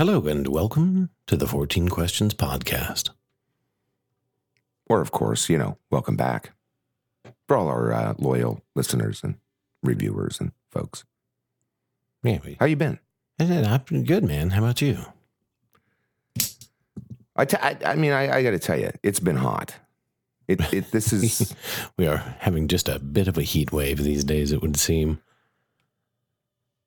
Hello, and welcome to the 14 Questions Podcast. Or, of course, you know, welcome back for all our uh, loyal listeners and reviewers and folks. Yeah, we, How you been? I've been good, man. How about you? I, t- I, I mean, I, I got to tell you, it's been hot. It, it this is We are having just a bit of a heat wave these days, it would seem.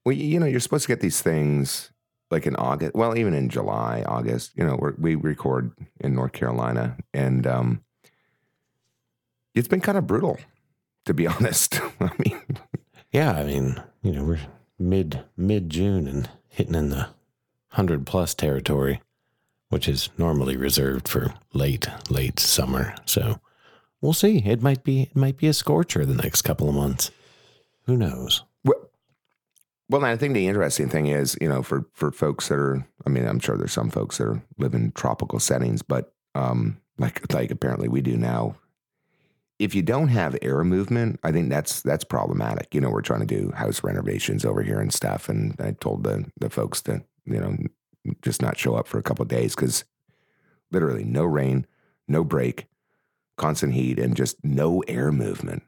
well, you know, you're supposed to get these things like in August. Well, even in July, August. You know, we record in North Carolina, and um, it's been kind of brutal, to be honest. I mean, Yeah, I mean, you know, we're mid mid June and hitting in the hundred plus territory, which is normally reserved for late late summer. So we'll see. It might be it might be a scorcher the next couple of months. Who knows? Well, I think the interesting thing is, you know, for for folks that are, I mean, I'm sure there's some folks that are live in tropical settings, but um, like like apparently we do now. If you don't have air movement, I think that's that's problematic. You know, we're trying to do house renovations over here and stuff, and I told the the folks to you know just not show up for a couple days because literally no rain, no break, constant heat, and just no air movement.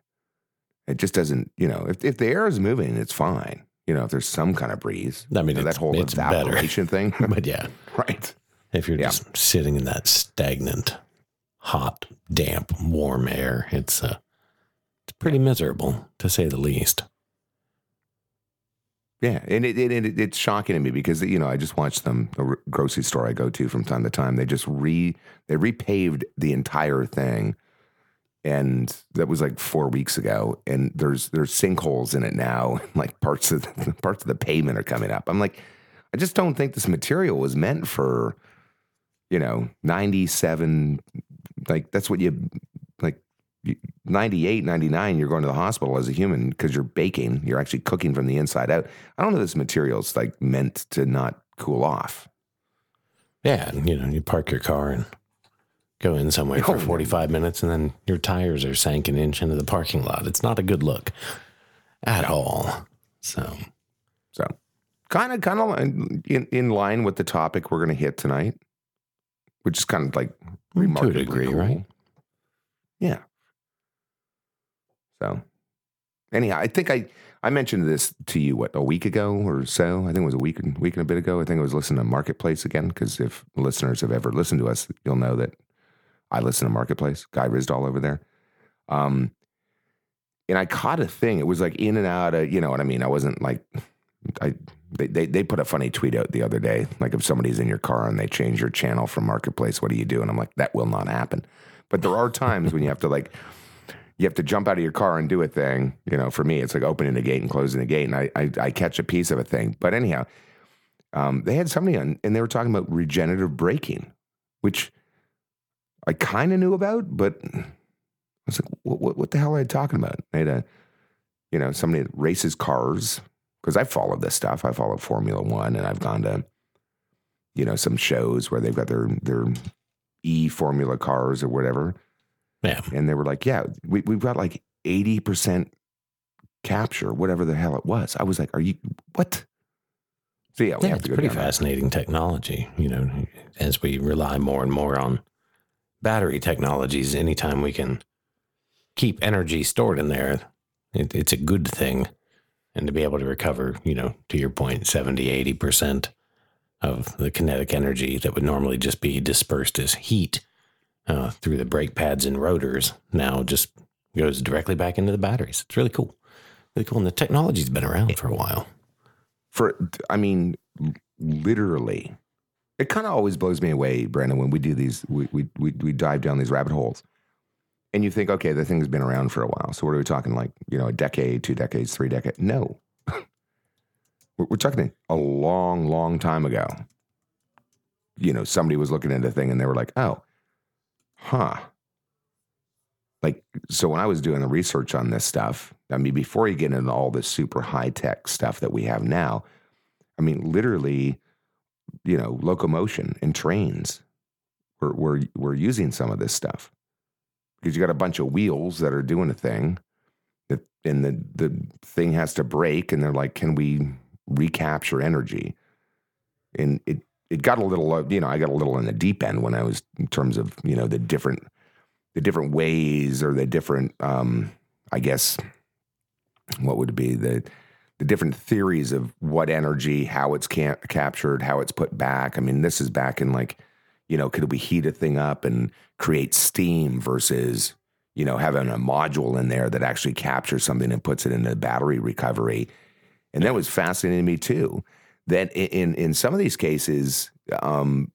It just doesn't, you know, if, if the air is moving, it's fine. You know, if there's some kind of breeze, I mean, you know, it's- that whole it's better. evaporation thing, But yeah, right? if you're Yeah. just sitting in that stagnant, hot, damp, warm air, it's uh, it's pretty miserable to say the least. Yeah, and it, it, it it's shocking to me because you know I just watched them the grocery store I go to from time to time. They just re they repaved the entire thing, and that was like four weeks ago. And there's there's sinkholes in it now. Like parts of the, parts of the pavement are coming up. I'm like, I just don't think this material was meant for, you know, 97. Like that's what you like. you- 98, 99, you're going to the hospital as a human because you're baking. You're actually cooking from the inside out. I don't know this material's like meant to not cool off. Yeah, you know, you park your car and go in somewhere for Oh, 45 minutes and then your tires are sank an inch into the parking lot. It's not a good look at all. So, So, kind of, kind of in, in line with the topic we're going to hit tonight, which is kind of like mm, to a remarkably degree, cool. right? Yeah. So, anyhow, I think I I mentioned this to you what a week ago or so. I think it was a week and week and a bit ago. I think I was listening to Marketplace again because if listeners have ever listened to us, you'll know that I listen to Marketplace. Kai Ryssdal over there. Um, and I caught a thing. It was like in and out of, you know what I mean? I wasn't like, I they, they they put a funny tweet out the other day. Like if somebody's in your car and they change your channel from Marketplace, what do you do? And I'm like, that will not happen. But there are times when you have to like, you have to jump out of your car and do a thing. You know, for me, it's like opening the gate and closing the gate, and I I, I catch a piece of a thing. But anyhow, um, they had somebody on, and they were talking about regenerative braking, which I kind of knew about, but I was like, what, what, what the hell are you talking about? I had a, you know, somebody that races cars because I followed this stuff. I followed Formula One, and I've gone to, you know, some shows where they've got their their e Formula cars or whatever, Yeah. and they were like, yeah, we we've got like eighty percent capture, whatever the hell it was. I was like, are you what? So yeah, we Yeah, it's pretty fascinating technology, you know, as we rely more and more on battery technologies, anytime we can keep energy stored in there, it, it's a good thing. And to be able to recover, you know, to your point, 70, 80% of the kinetic energy that would normally just be dispersed as heat uh, through the brake pads and rotors now just goes directly back into the batteries. It's really cool. Really cool. And the technology's been around for a while. for I mean, literally, it kind of always blows me away, Brandon, when we do these, we, we we we dive down these rabbit holes, and you think, okay, the thing's been around for a while. So what are we talking? Like you know, a decade, two decades, three decades? No, we're, we're talking a long, long time ago. You know, somebody was looking at a thing and they were like, oh, huh. Like, so when I was doing the research on this stuff, I mean, before you get into all this super high tech stuff that we have now, I mean, literally, you know, locomotion and trains were, were, were using some of this stuff because you got a bunch of wheels that are doing a thing that, and the, the thing has to break and they're like, can we recapture energy? And it, it got a little, uh, you know, I got a little in the deep end when I was in terms of you know the different the different ways or the different, um, I guess, what would it be the the different theories of what energy, how it's ca- captured, how it's put back. I mean, this is back in like, you know, could we heat a thing up and create steam versus, you know, having a module in there that actually captures something and puts it into battery recovery. And that was fascinating to me too. That in in some of these cases, um,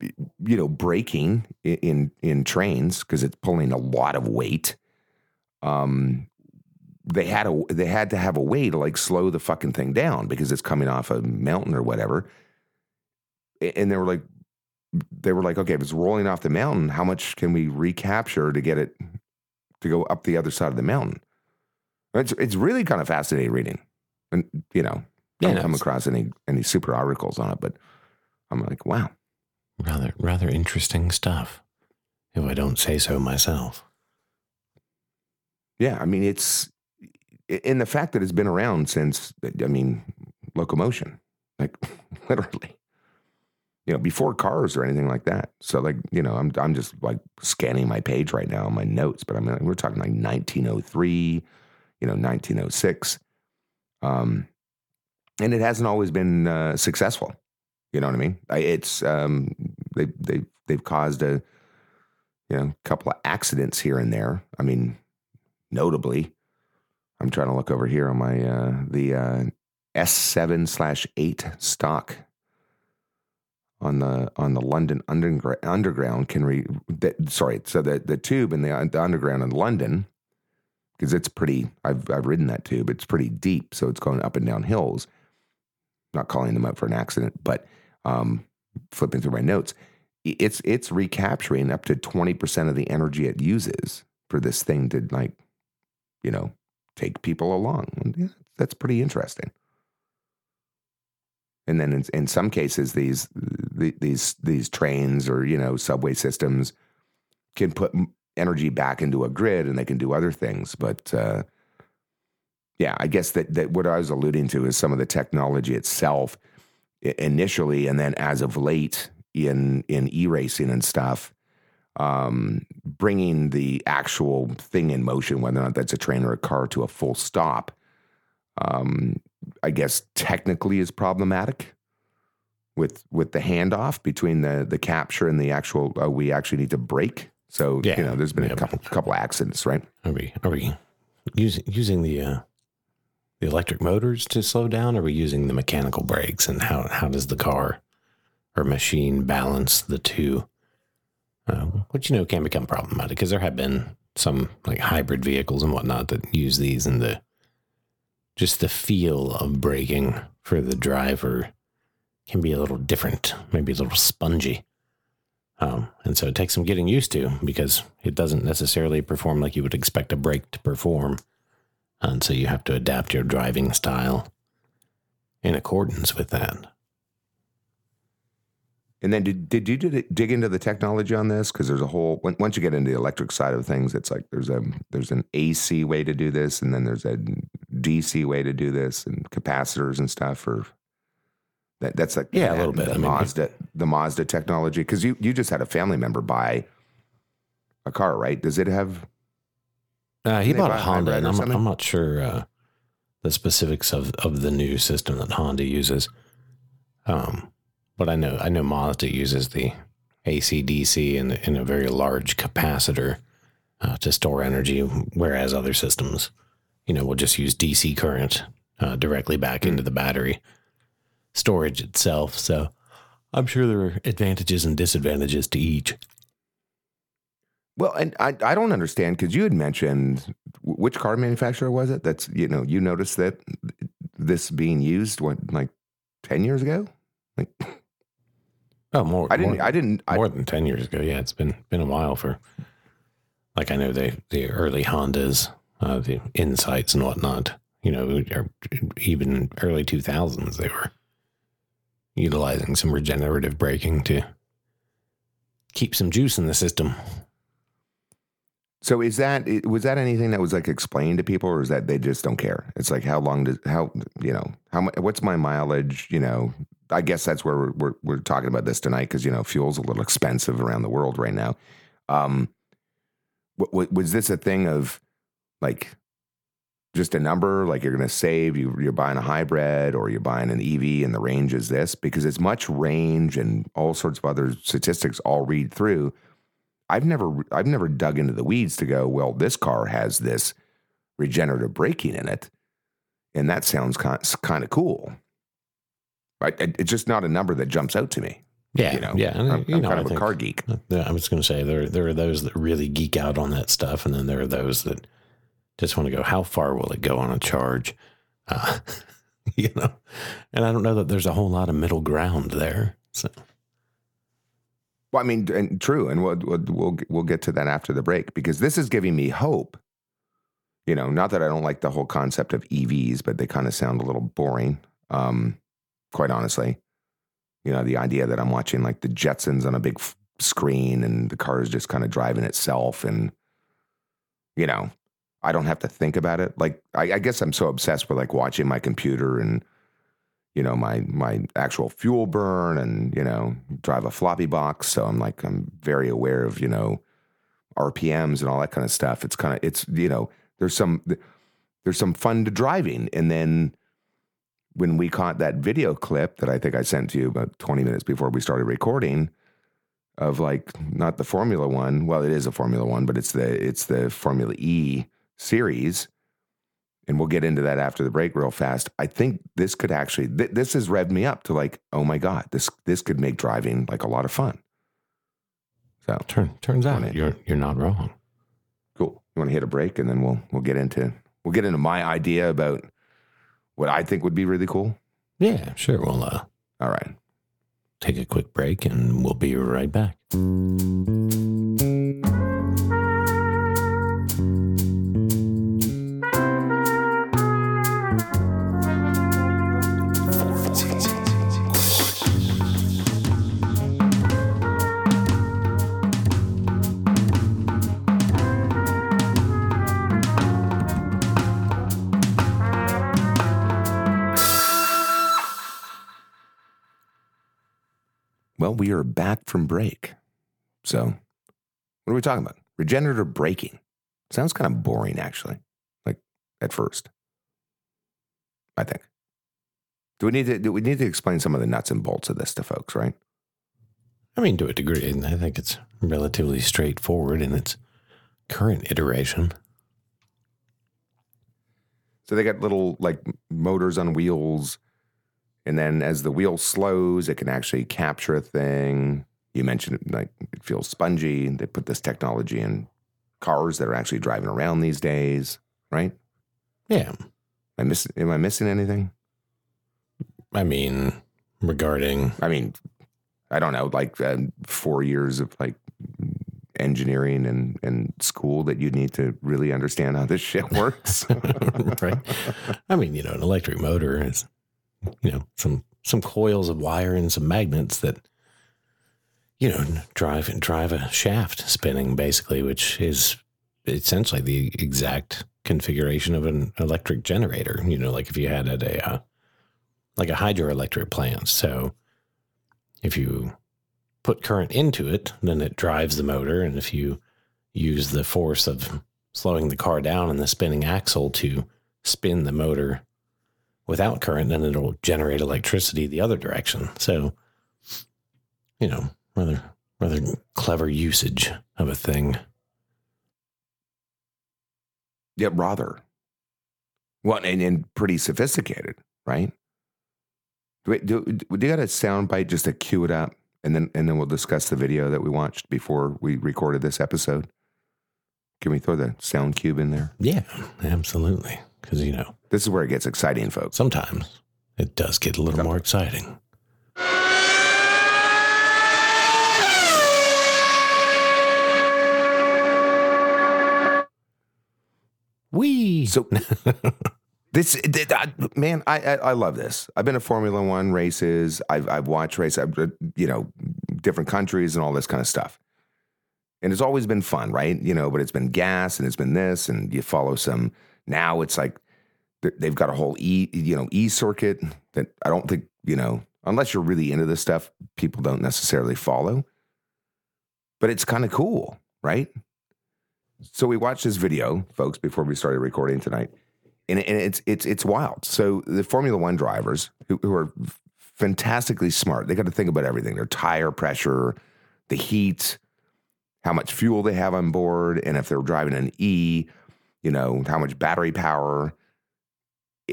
you know, braking in in trains because it's pulling a lot of weight. Um, they had a they had to have a way to like slow the fucking thing down because it's coming off a mountain or whatever. And they were like, they were like, okay, if it's rolling off the mountain, how much can we recapture to get it to go up the other side of the mountain? It's it's really kind of fascinating reading, and you know, yeah, don't no, come across any any super articles on it, but I'm like, wow, rather rather interesting stuff, if I don't say so myself. Yeah, I mean, it's in the fact that it's been around since, I mean, locomotion, like literally, you know, before cars or anything like that. So, like, you know, I'm I'm just like scanning my page right now, my notes, but I mean, we're talking like 1903, you know, 1906, um, and it hasn't always been uh, successful. You know what I mean? It's um, they they they've caused a you know couple of accidents here and there. I mean, notably I'm trying to look over here on my uh, the uh, S7 slash eight stock on the on the London underground can re that, sorry so the the tube and the, the underground in London because it's pretty I've I've ridden that tube it's pretty deep so it's going up and down hills. Not calling them up for an accident but um, flipping through my notes it's it's recapturing up to 20% of the energy it uses for this thing to like you know take people along. That's pretty interesting. And then in, in some cases, these these these trains or you know subway systems can put energy back into a grid, and they can do other things. But uh, yeah, I guess that that what I was alluding to is some of the technology itself initially, and then as of late in in e racing and stuff, um, bringing the actual thing in motion, whether or not that's a train or a car, to a full stop, um, I guess technically is problematic with with the handoff between the the capture and the actual. Uh, we actually need to break. So yeah. you know, there's been yeah. a couple couple accidents, right? Are we are we using using the uh, the electric motors to slow down? Or are we using the mechanical brakes? And how how does the car or machine balance the two? Uh, which you know can become problematic because there have been some like hybrid vehicles and whatnot that use these, and the just the feel of braking for the driver can be a little different, maybe a little spongy. Um, and so it takes some getting used to because it doesn't necessarily perform like you would expect a brake to perform. And so you have to adapt your driving style in accordance with that. And then did, did you dig into the technology on this? Because there's a whole once you get into the electric side of things, it's like there's a there's an AC way to do this, and then there's a DC way to do this, and capacitors and stuff. Or that that's like yeah, a little bit. The I mean, Mazda the Mazda technology because you you just had a family member buy a car, right? Does it have? Uh, he bought a Honda, and I'm, I'm not sure uh, the specifics of of the new system that Honda uses. Um, but I know I know Mazda uses the AC/DC in, in a very large capacitor uh, to store energy, whereas other systems, you know, will just use DC current uh, directly back mm. into the battery storage itself. So I'm sure there are advantages and disadvantages to each. Well, and I, I don't understand because you had mentioned which car manufacturer was it? That's you know you noticed that this being used what like ten years ago. Like, Oh, more. I didn't. More, I didn't. More I, than ten years ago. Yeah, it's been been a while for. Like I know the the early Hondas, uh, the Insights and whatnot. You know, even early two thousands, they were utilizing some regenerative braking to keep some juice in the system. So is that was that anything that was like explained to people, or is that they just don't care? It's like how long does how you know how what's my mileage? You know, I guess that's where we're we're, we're talking about this tonight because you know fuel's a little expensive around the world right now. Um, w- w- was this a thing of like just a number like you're going to save you, you're buying a hybrid or you're buying an ev and the range is this because as much range and all sorts of other statistics all read through i've never i've never dug into the weeds to go well this car has this regenerative braking in it and that sounds kind, of cool I, I- it's just not a number that jumps out to me Yeah, you know yeah. I'm, you I'm know, kind I of a car geek Yeah, I was going to say there there are those that really geek out on that stuff, and then there are those that just want to go. How far will it go on a charge? Uh, you know, and I don't know that there's a whole lot of middle ground there. So Well, I mean, and true, and we'll, we'll we'll we'll get to that after the break because this is giving me hope. You know, not that I don't like the whole concept of EVs, but they kind of sound a little boring. Um, quite honestly, you know, the idea that I'm watching like the Jetsons on a big f- screen and the car is just kind of driving itself, and you know, I don't have to think about it. Like, I, I guess I'm so obsessed with like watching my computer and you know my my actual fuel burn and you know drive a floppy box. So i'm like i'm very aware of you know rpms and all that kind of stuff. It's kind of it's you know there's some there's some fun to driving. And then when we caught that video clip that i think i sent to you about 20 minutes before we started recording of like not the formula one. Well it is a formula one but it's the it's the formula e series and we'll get into that after the break real fast. I think this could actually th- this has revved me up to like, oh my god, this this could make driving like a lot of fun. So turn, turns out you're you're not wrong. cool. You want to hit a break and then we'll we'll get into we'll get into my idea about what I think would be really cool. Yeah, sure. We'll uh, All right. take a quick break, and we'll be right back. Well, we are back from break. So, what are we talking about? Regenerative braking. Sounds kind of boring, actually, like at first. I think. Do we need to do we need to explain some of the nuts and bolts of this to folks, right? I mean, to a degree, and I think it's relatively straightforward in its current iteration. So they got little like motors on wheels, and then as the wheel slows, it can actually capture a thing. You mentioned it, like it feels spongy. They put this technology in cars that are actually driving around these days, right? Yeah, Am I miss, Am I missing anything? I mean, regarding I mean, I don't know, like uh, four years of like engineering and, and school that you need to really understand how this shit works. right? I mean, you know, an electric motor is, you know, some some coils of wire and some magnets that, you know, drive drive a shaft spinning basically, which is essentially the exact configuration of an electric generator. You know, like if you had at a uh, like a hydroelectric plant. So if you put current into it, then it drives the motor, and if you use the force of slowing the car down and the spinning axle to spin the motor without current, then it'll generate electricity the other direction. So, you know, rather rather clever usage of a thing. yeah, rather. Well, and, and pretty sophisticated, right? Do we, do, do you got a sound bite just to cue it up, and then and then we'll discuss the video that we watched before we recorded this episode. Can we throw the sound cube in there? Yeah, absolutely. Because you know, This is where it gets exciting, folks. sometimes it does get a little more exciting. We So this, th- I- man, I, I I love this. I've been to Formula One races. I've I've watched races. I've, uh, you know, different countries and all this kind of stuff. And it's always been fun, right? You know, but it's been gas and it's been this, and you follow some. Now it's like they've got a whole e, you know, e circuit that I don't think you know, unless you're really into this stuff, people don't necessarily follow. But it's kind of cool, right? So we watched this video, folks, before we started recording tonight, and, and it's it's it's wild. So the Formula One drivers who, who are fantastically smart, they got to think about everything: their tire pressure, the heat, how much fuel they have on board, and if they're driving an E, you know how much battery power.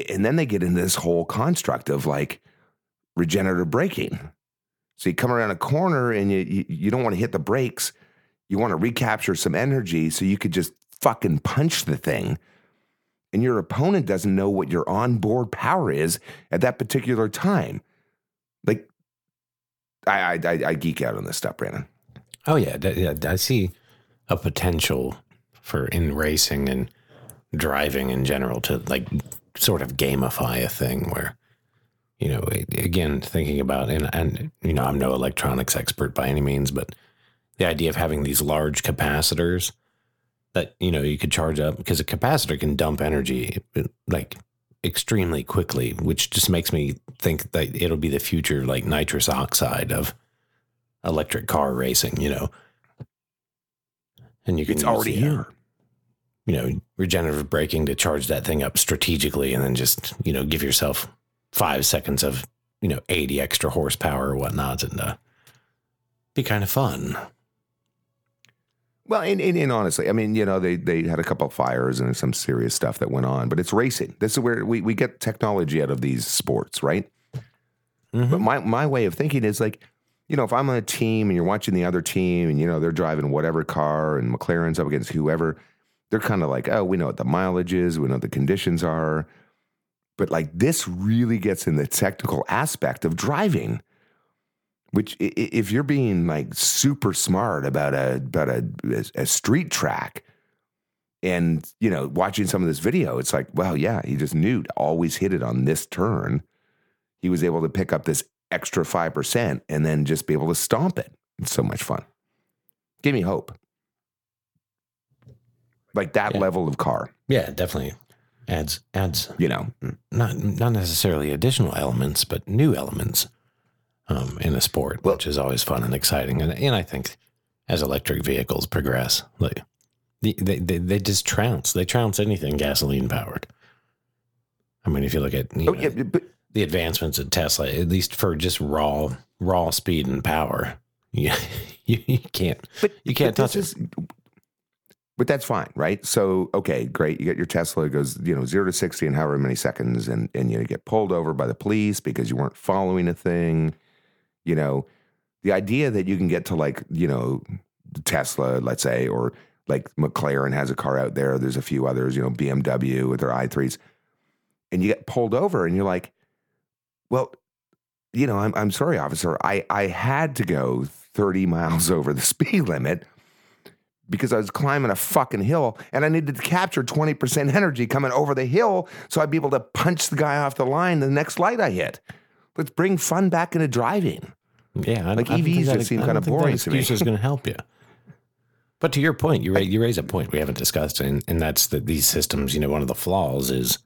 And then they get into this whole construct of like regenerative braking. So you come around a corner and you you, don't want to hit the brakes you want to recapture some energy so you could just fucking punch the thing. And your opponent doesn't know what your onboard power is at that particular time. Like, I, I, I geek out on this stuff, Brandon. Oh yeah, yeah. I see a potential for in racing and driving in general to like sort of gamify a thing where, you know, again thinking about and and you know I'm no electronics expert by any means, but the idea of having these large capacitors that you know you could charge up because a capacitor can dump energy like extremely quickly, which just makes me think that it'll be the future like nitrous oxide of electric car racing, you know. And you can it's already here. You know, regenerative braking to charge that thing up strategically and then just, you know, give yourself five seconds of, you know, 80 extra horsepower or whatnot and uh, be kind of fun. Well, and, and, and, honestly, I mean, you know, they they had a couple of fires and some serious stuff that went on, but it's racing. This is where we, we get technology out of these sports, right? Mm-hmm. But my, my way of thinking is like, you know, if I'm on a team and you're watching the other team and, you know, they're driving whatever car and McLaren's up against whoever, they're kind of like, oh, we know what the mileage is, we know what the conditions are. But like this really gets in the technical aspect of driving which if you're being like super smart about a about a, a street track and you know watching some of this video it's like well yeah he just knew to always hit it on this turn. He was able to pick up this extra 5% and then just be able to stomp it. It's so much fun. Give me hope like that yeah. level of car yeah definitely adds adds you know not not necessarily additional elements but new elements um, in a sport, well, which is always fun and exciting. And, and I think as electric vehicles progress, like they, they, they just trounce, they trounce anything gasoline powered. I mean, if you look at you oh, know, yeah, but, the advancements at Tesla, at least for just raw raw speed and power, you, you, you can't but, you can't touch it. But that's fine, right? So, okay, great. You get your Tesla, it goes, you know, zero to 60 in however many seconds, and, and you get pulled over by the police because you weren't following a thing. You know, the idea that you can get to like, you know, Tesla, let's say, or like McLaren has a car out there. There's a few others, you know, BMW with their i3s. And you get pulled over and you're like, well, you know, I'm, I'm sorry, officer. I, I had to go 30 miles over the speed limit because I was climbing a fucking hill and I needed to capture 20% energy coming over the hill so I'd be able to punch the guy off the line the next light I hit. Let's bring fun back into driving. Yeah, I, like I EVs just seem kind of boring to me. is going to help you. But to your point, you raise, you raise a point we haven't discussed, and, and that's that these systems, you know, one of the flaws is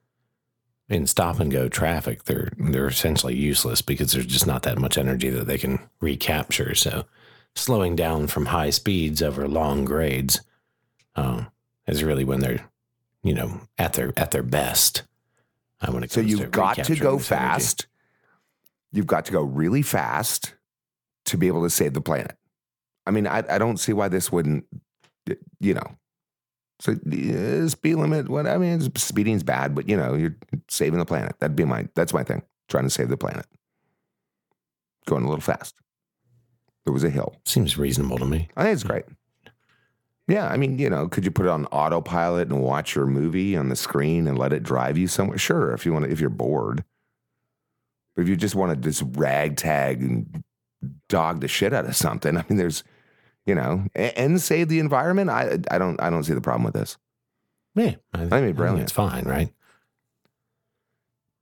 in stop and go traffic, they're they're essentially useless because there's just not that much energy that they can recapture. So slowing down from high speeds over long grades um, is really when they're, you know, at their at their best. Uh, when it so you've got to go fast You've got to go really fast to be able to save the planet. I mean, I, I don't see why this wouldn't, you know. So uh, speed limit, what I mean, speeding's bad, but you know, you're saving the planet. That'd be my that's my thing. Trying to save the planet. Going a little fast. There was a hill. Seems reasonable to me. I think it's great. Yeah, I mean, you know, could you put it on autopilot and watch your movie on the screen and let it drive you somewhere? Sure, if you want to, if you're bored. But if you just want to just ragtag and dog the shit out of something, I mean, there's, you know, and, and save the environment. I I don't I don't see the problem with this. Yeah, I, I mean, brilliant. it's fine, right?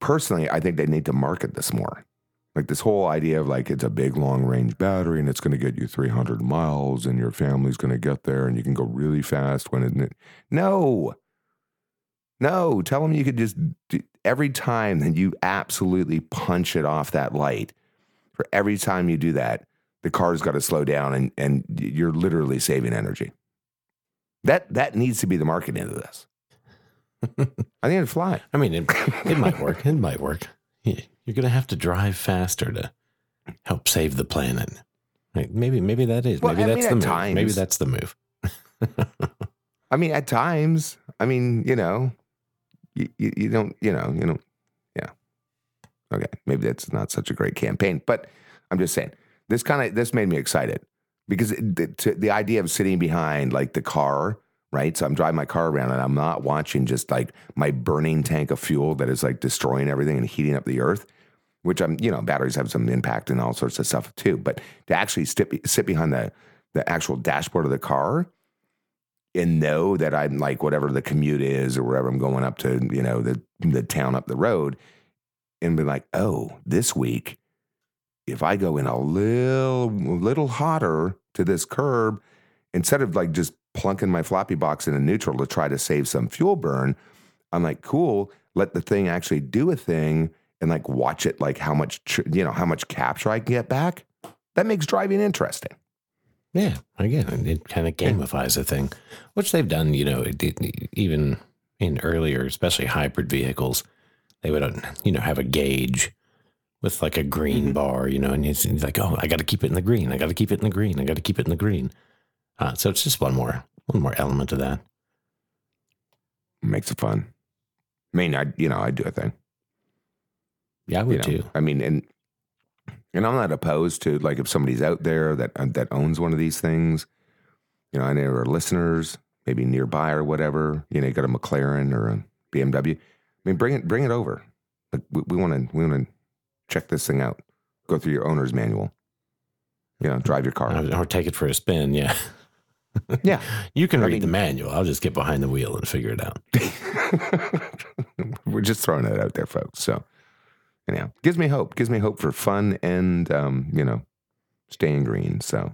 Personally, I think they need to market this more. Like this whole idea of like it's a big long range battery and it's going to get you 300 miles and your family's going to get there and you can go really fast when it. No. No. Tell them you could just, do, every time that you absolutely punch it off that light, for every time you do that, the car's got to slow down and, and you're literally saving energy. That, that needs to be the marketing of this. I think it'd fly. I mean, it, it might work. It might work. You're going to have to drive faster to help save the planet. Like maybe, maybe that is. Well, maybe I that's mean, the Maybe that's the move. I mean, at times, I mean, you know, you, you, you don't, you know, you know, yeah. Okay. Maybe that's not such a great campaign, but I'm just saying this kind of, this made me excited because it, the, to, the idea of sitting behind like the car, right? So I'm driving my car around and I'm not watching just like my burning tank of fuel that is like destroying everything and heating up the earth, which I'm, you know, batteries have some impact and all sorts of stuff too. But to actually sit, sit behind the, the actual dashboard of the car and know that I'm like whatever the commute is or wherever I'm going up to, you know, the the town up the road, and be like, oh, this week, if I go in a little little hotter to this curb, instead of like just plunking my floppy box in a neutral to try to save some fuel burn, I'm like, cool, let the thing actually do a thing and like watch it like how much tr- you know how much capture I can get back. That makes driving interesting. Yeah, again, it kind of gamifies the thing, which they've done. You know, it, it- even in earlier, especially hybrid vehicles, they would, you know, have a gauge with like a green Mhm. bar, you know, and it's, it's like, oh, I got to keep it in the green. I got to keep it in the green. I got to keep it in the green. Uh, so it's just one more, one more element of that. Makes it fun. I mean, I you know I do a thing. Yeah, I you know, too. I mean, and and I'm not opposed to like if somebody's out there that uh, that owns one of these things. You know, any of our listeners, maybe nearby or whatever. You know, you got a McLaren or a BMW. I mean, bring it bring it over. Like we want to we want to check this thing out. Go through your owner's manual. You know, drive your car. Or take it for a spin. Yeah. Yeah. You can I read the manual. I'll just get behind the wheel and figure it out. We're just throwing it out there, folks. So, anyhow, gives me hope. Gives me hope for fun and um, you know, staying green. So,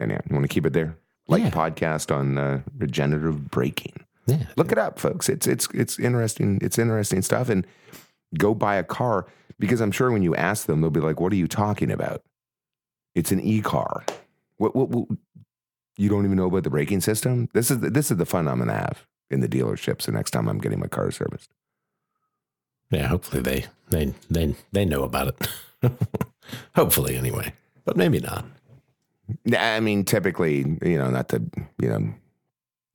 anyhow, you want to keep it there? Like Yeah. podcast on uh, regenerative braking. Yeah. Look it up, folks. It's it's it's interesting. It's interesting stuff. And go buy a car because I'm sure when you ask them, they'll be like, "What are you talking about?" It's an e-car. What what, what you don't even know about the braking system? This is the, this is the fun I'm gonna have in the dealerships the next time I'm getting my car serviced. Yeah, hopefully they they they they know about it. hopefully, anyway, but maybe not. I mean, typically, you know, not to, you know,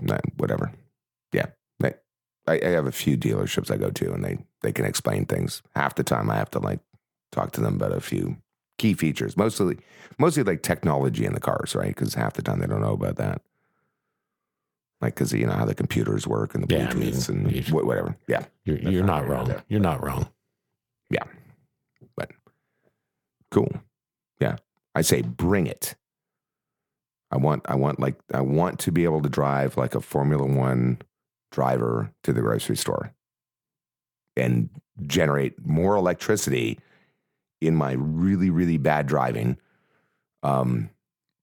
not, whatever. Yeah. I, I I have a few dealerships I go to and they, they can explain things. Half the time I have to like talk to them about a few key features, mostly, mostly like technology in the cars, right? Because half the time they don't know about that. Like, because, you know, how the computers work and the Yeah, I mean, and wh- whatever. Yeah. You're you're not not wrong. it? You're not wrong. Yeah, but cool. Yeah. I say bring it. I want I want like I want to be able to drive like a Formula 1 driver to the grocery store and generate more electricity in my really really bad driving um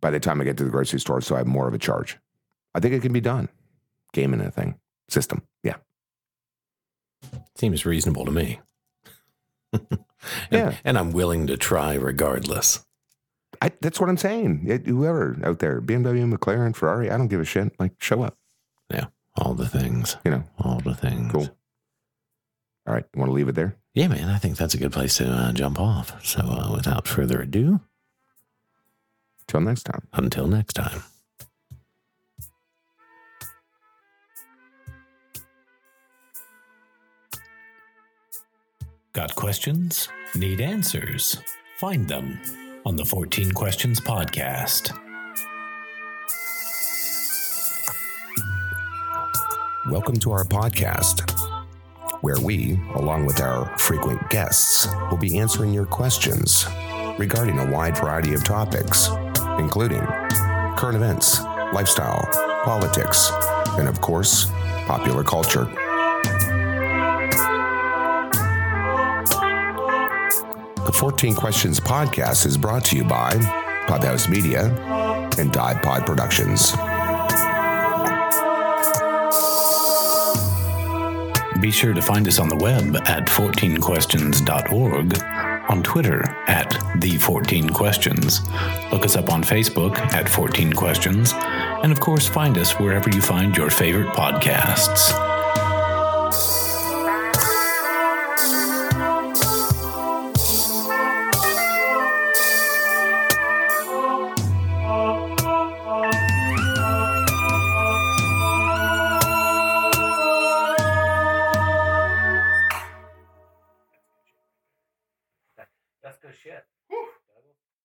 by the time I get to the grocery store so I have more of a charge. I think it can be done. Gaming and a thing. System. Yeah. Seems reasonable to me. and, Yeah. and I'm willing to try regardless. I, that's what I'm saying. It- whoever out there, BMW, McLaren, Ferrari, I don't give a shit. Like show up, Yeah. All the things. you know. All the things. Cool. All right. You want to leave it there? Yeah, man. I think that's a good place to uh, jump off. So, uh, without further ado, Till next time. until next time. Got questions? Need answers? Find them on the 14 Questions Podcast. Welcome to our podcast, where we, along with our frequent guests, will be answering your questions regarding a wide variety of topics, including current events, lifestyle, politics, and of course, popular culture. The 14 Questions podcast is brought to you by Podhouse Media and Dive Pod Productions. Be sure to find us on the web at 14questions.org, on Twitter at the 14 Questions. Look us up on Facebook at 14 Questions, and of course, find us wherever you find your favorite podcasts.